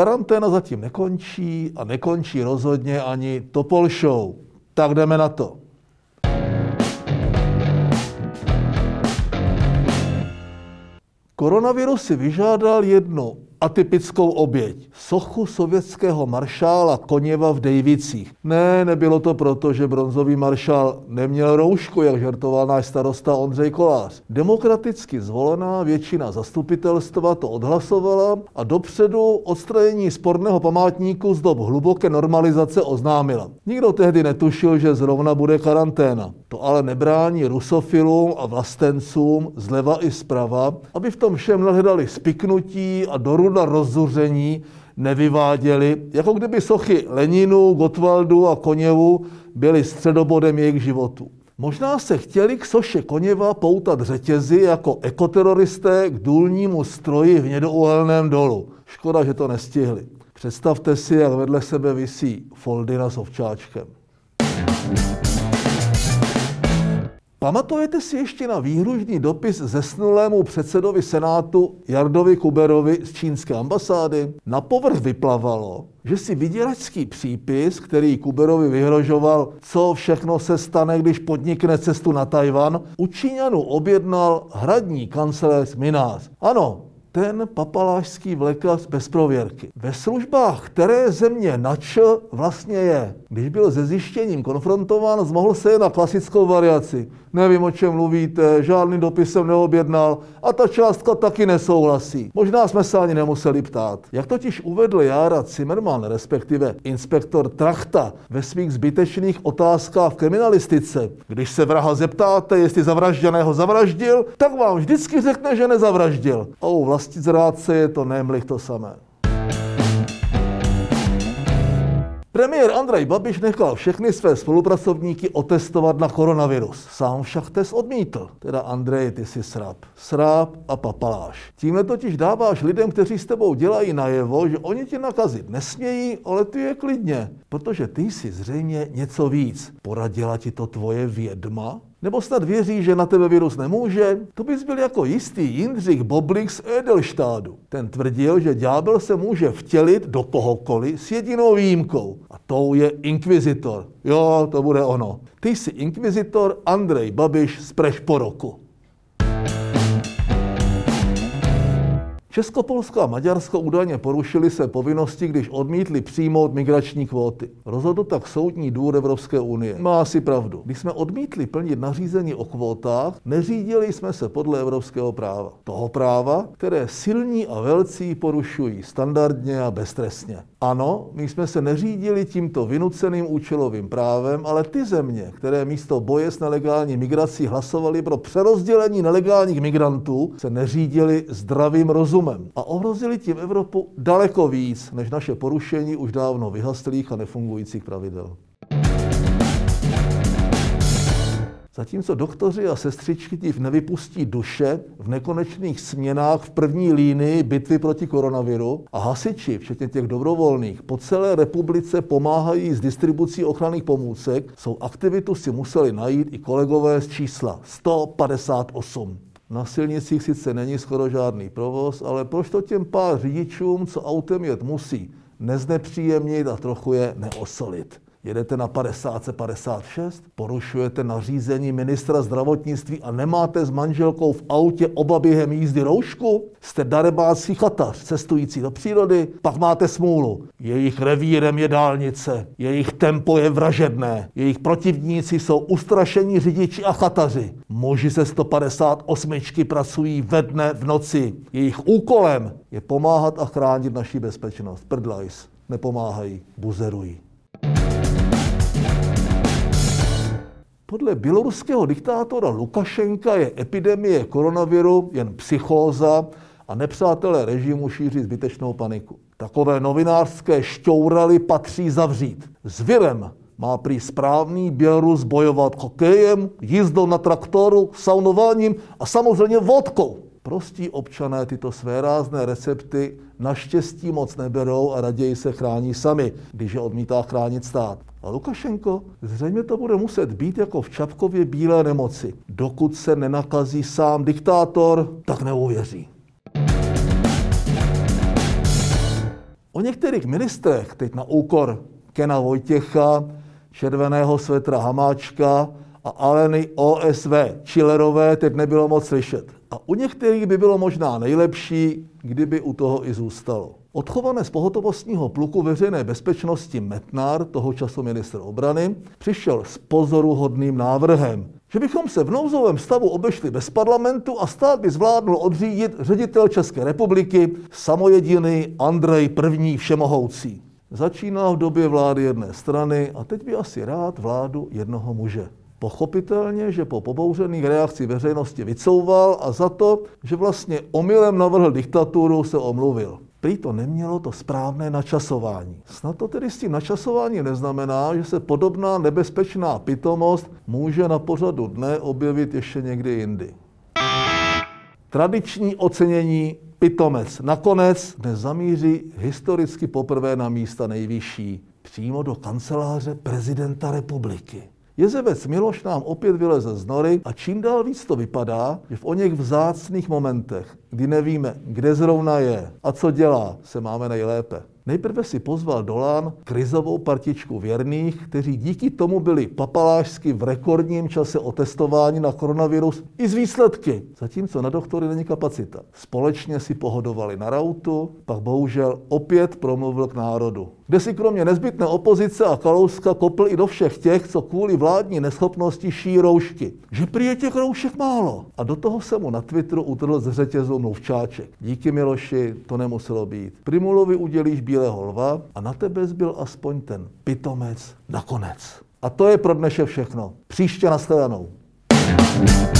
Karanténa zatím nekončí a nekončí rozhodně ani Topol Show. Tak jdeme na to. Koronavirus si vyžádal jednu atypickou oběť. Sochu sovětského maršála Koněva v Dejvicích. Ne, nebylo to proto, že bronzový maršál neměl roušku, jak žertoval náš starosta Ondřej Kolář. Demokraticky zvolená většina zastupitelstva to odhlasovala a dopředu odstrojení sporného památníku z dob hluboké normalizace oznámila. Nikdo tehdy netušil, že zrovna bude karanténa. To ale nebrání rusofilům a vlastencům zleva i zprava, aby v tom všem nehledali spiknutí a doru na rozuření nevyváděli, jako kdyby sochy Leninu, Gotwaldu a Koněvu byly středobodem jejich životu. Možná se chtěli k soše Koněva poutat řetězy jako ekoteroristé k důlnímu stroji v hnědouhelném dolu. Škoda, že to nestihli. Představte si, jak vedle sebe visí Foldina s ovčáčkem. Pamatujete si ještě na výhružný dopis zesnulému předsedovi Senátu Jardovi Kuberovi z čínské ambasády? Na povrch vyplavalo, že si vyděračský přípis, který Kuberovi vyhrožoval, co všechno se stane, když podnikne cestu na Tajvan, u Číňanů objednal hradní kancléř Minář. Ano, ten papalášský vlekař bez prověrky. Ve službách které země nač vlastně je. Když byl se zjištěním konfrontován, zmohl se na klasickou variaci. Nevím, o čem mluvíte, žádný dopis jsem neobjednal a ta částka taky nesouhlasí. Možná jsme se ani nemuseli ptát. Jak totiž uvedl Jára Zimmermann, respektive inspektor Trachta, ve svých zbytečných otázkách v kriminalistice, když se vraha zeptáte, jestli zavražděného zavraždil, tak vám vždycky řekne, že nezavraždil. A u zrádce je to nemlich to samé. Premiér Andrej Babiš nechal všechny své spolupracovníky otestovat na koronavirus. Sám však test odmítl. Teda Andrej, ty jsi srab. Srab a papaláš. Tímhle totiž dáváš lidem, kteří s tebou dělají najevo, že oni ti nakazit nesmějí, ale ty je klidně. Protože ty jsi zřejmě něco víc. Poradila ti to tvoje vědma? Nebo snad věří, že na tebe virus nemůže? To bys byl jako jistý Jindřich Boblik z Edelštádu. Ten tvrdil, že ďábel se může vtělit do kohokoliv s jedinou výjimkou. A tou je inkvizitor. Jo, to bude ono. Ty jsi inkvizitor Andrej Babiš z Prešporoku. Česko, Polsko a Maďarsko údajně porušili své povinnosti, když odmítli přijmout migrační kvóty. Rozhodl tak Soudní dvůr Evropské unie. Má si pravdu. Když jsme odmítli plnit nařízení o kvótách, neřídili jsme se podle evropského práva. Toho práva, které silní a velcí porušují standardně a beztrestně. Ano, my jsme se neřídili tímto vynuceným účelovým právem, ale ty země, které místo boje s nelegální migrací hlasovali pro přerozdělení nelegálních migrantů, se neřídili zdravým rozumem a ohrozili tím Evropu daleko víc než naše porušení už dávno vyhastlých a nefungujících pravidel. Zatímco doktoři a sestřičky ti nevypustí duše v nekonečných směnách v první línii bitvy proti koronaviru a hasiči, včetně těch dobrovolných, po celé republice pomáhají s distribucí ochranných pomůcek, jsou aktivitu si museli najít i kolegové z čísla 158. Na silnicích sice není skoro žádný provoz, ale proč to těm pár řidičům, co autem jet musí, neznepříjemnit a trochu je neosolit? Jedete na 50 56, porušujete nařízení ministra zdravotnictví a nemáte s manželkou v autě oba během jízdy roušku, jste darebácký chatař cestující do přírody, pak máte smůlu. Jejich revírem je dálnice, jejich tempo je vražedné, jejich protivníci jsou ustrašení řidiči a chataři. Muži ze 158 pracují ve dne v noci. Jejich úkolem je pomáhat a chránit naši bezpečnost. Prdlajs. Nepomáhají, buzerují. Podle běloruského diktátora Lukašenka je epidemie koronaviru jen psychóza a nepřátelé režimu šíří zbytečnou paniku. Takové novinářské šťouraly patří zavřít. S virem má prý správný Bělorus bojovat hokejem, jízdou na traktoru, saunováním a samozřejmě vodkou. Prostí občané tyto své rázné recepty naštěstí moc neberou a raději se chrání sami, když je odmítá chránit stát. A Lukašenko zřejmě to bude muset být jako v Čapkově bílé nemoci. Dokud se nenakazí sám diktátor, tak neuvěří. O některých ministrech, teď na úkor Kena Vojtěcha, červeného svetra Hamáčka a Aleny OSV Čillerové teď nebylo moc slyšet. A u některých by bylo možná nejlepší, kdyby u toho i zůstalo. Odchované z pohotovostního pluku veřejné bezpečnosti Metnar, toho času ministr obrany, přišel s pozoruhodným návrhem, že bychom se v nouzovém stavu obešli bez parlamentu a stát by zvládnul odřídit ředitel České republiky, samojediný Andrej I. všemohoucí. Začínal v době vlády jedné strany a teď by asi rád vládu jednoho muže. Pochopitelně, že po pobouřených reakcích veřejnosti vycouval a za to, že vlastně omylem navrhl diktaturu, se omluvil. Prý to nemělo to správné načasování. Snad to tedy s tím načasováním neznamená, že se podobná nebezpečná pitomost může na pořadu dne objevit ještě někdy jindy. Tradiční ocenění pitomec nakonec dnes zamíří historicky poprvé na místa nejvyšší, přímo do kanceláře prezidenta republiky. Jezevec Miloš nám opět vyleze z nory a čím dál víc to vypadá, že v o něch vzácných momentech, kdy nevíme, kde zrovna je a co dělá, se máme nejlépe. Nejprve si pozval Dolán krizovou partičku věrných, kteří díky tomu byli papalášsky v rekordním čase otestování na koronavirus i z výsledky, zatímco na doktory není kapacita. Společně si pohodovali na rautu, pak bohužel opět promluvil k národu. Kde si kromě nezbytné opozice a Kalouska kopl i do všech těch, co kvůli vládní neschopnosti ší roušky. Že prý je těch roušek málo. A do toho se mu na Twitteru utrhl z řetězu mluvčáček. Díky Miloši, to nemuselo být. Primulovi udělíš bílého lva a na tebe zbyl aspoň ten pitomec nakonec. A to je pro dneše všechno. Příště nashledanou. thank you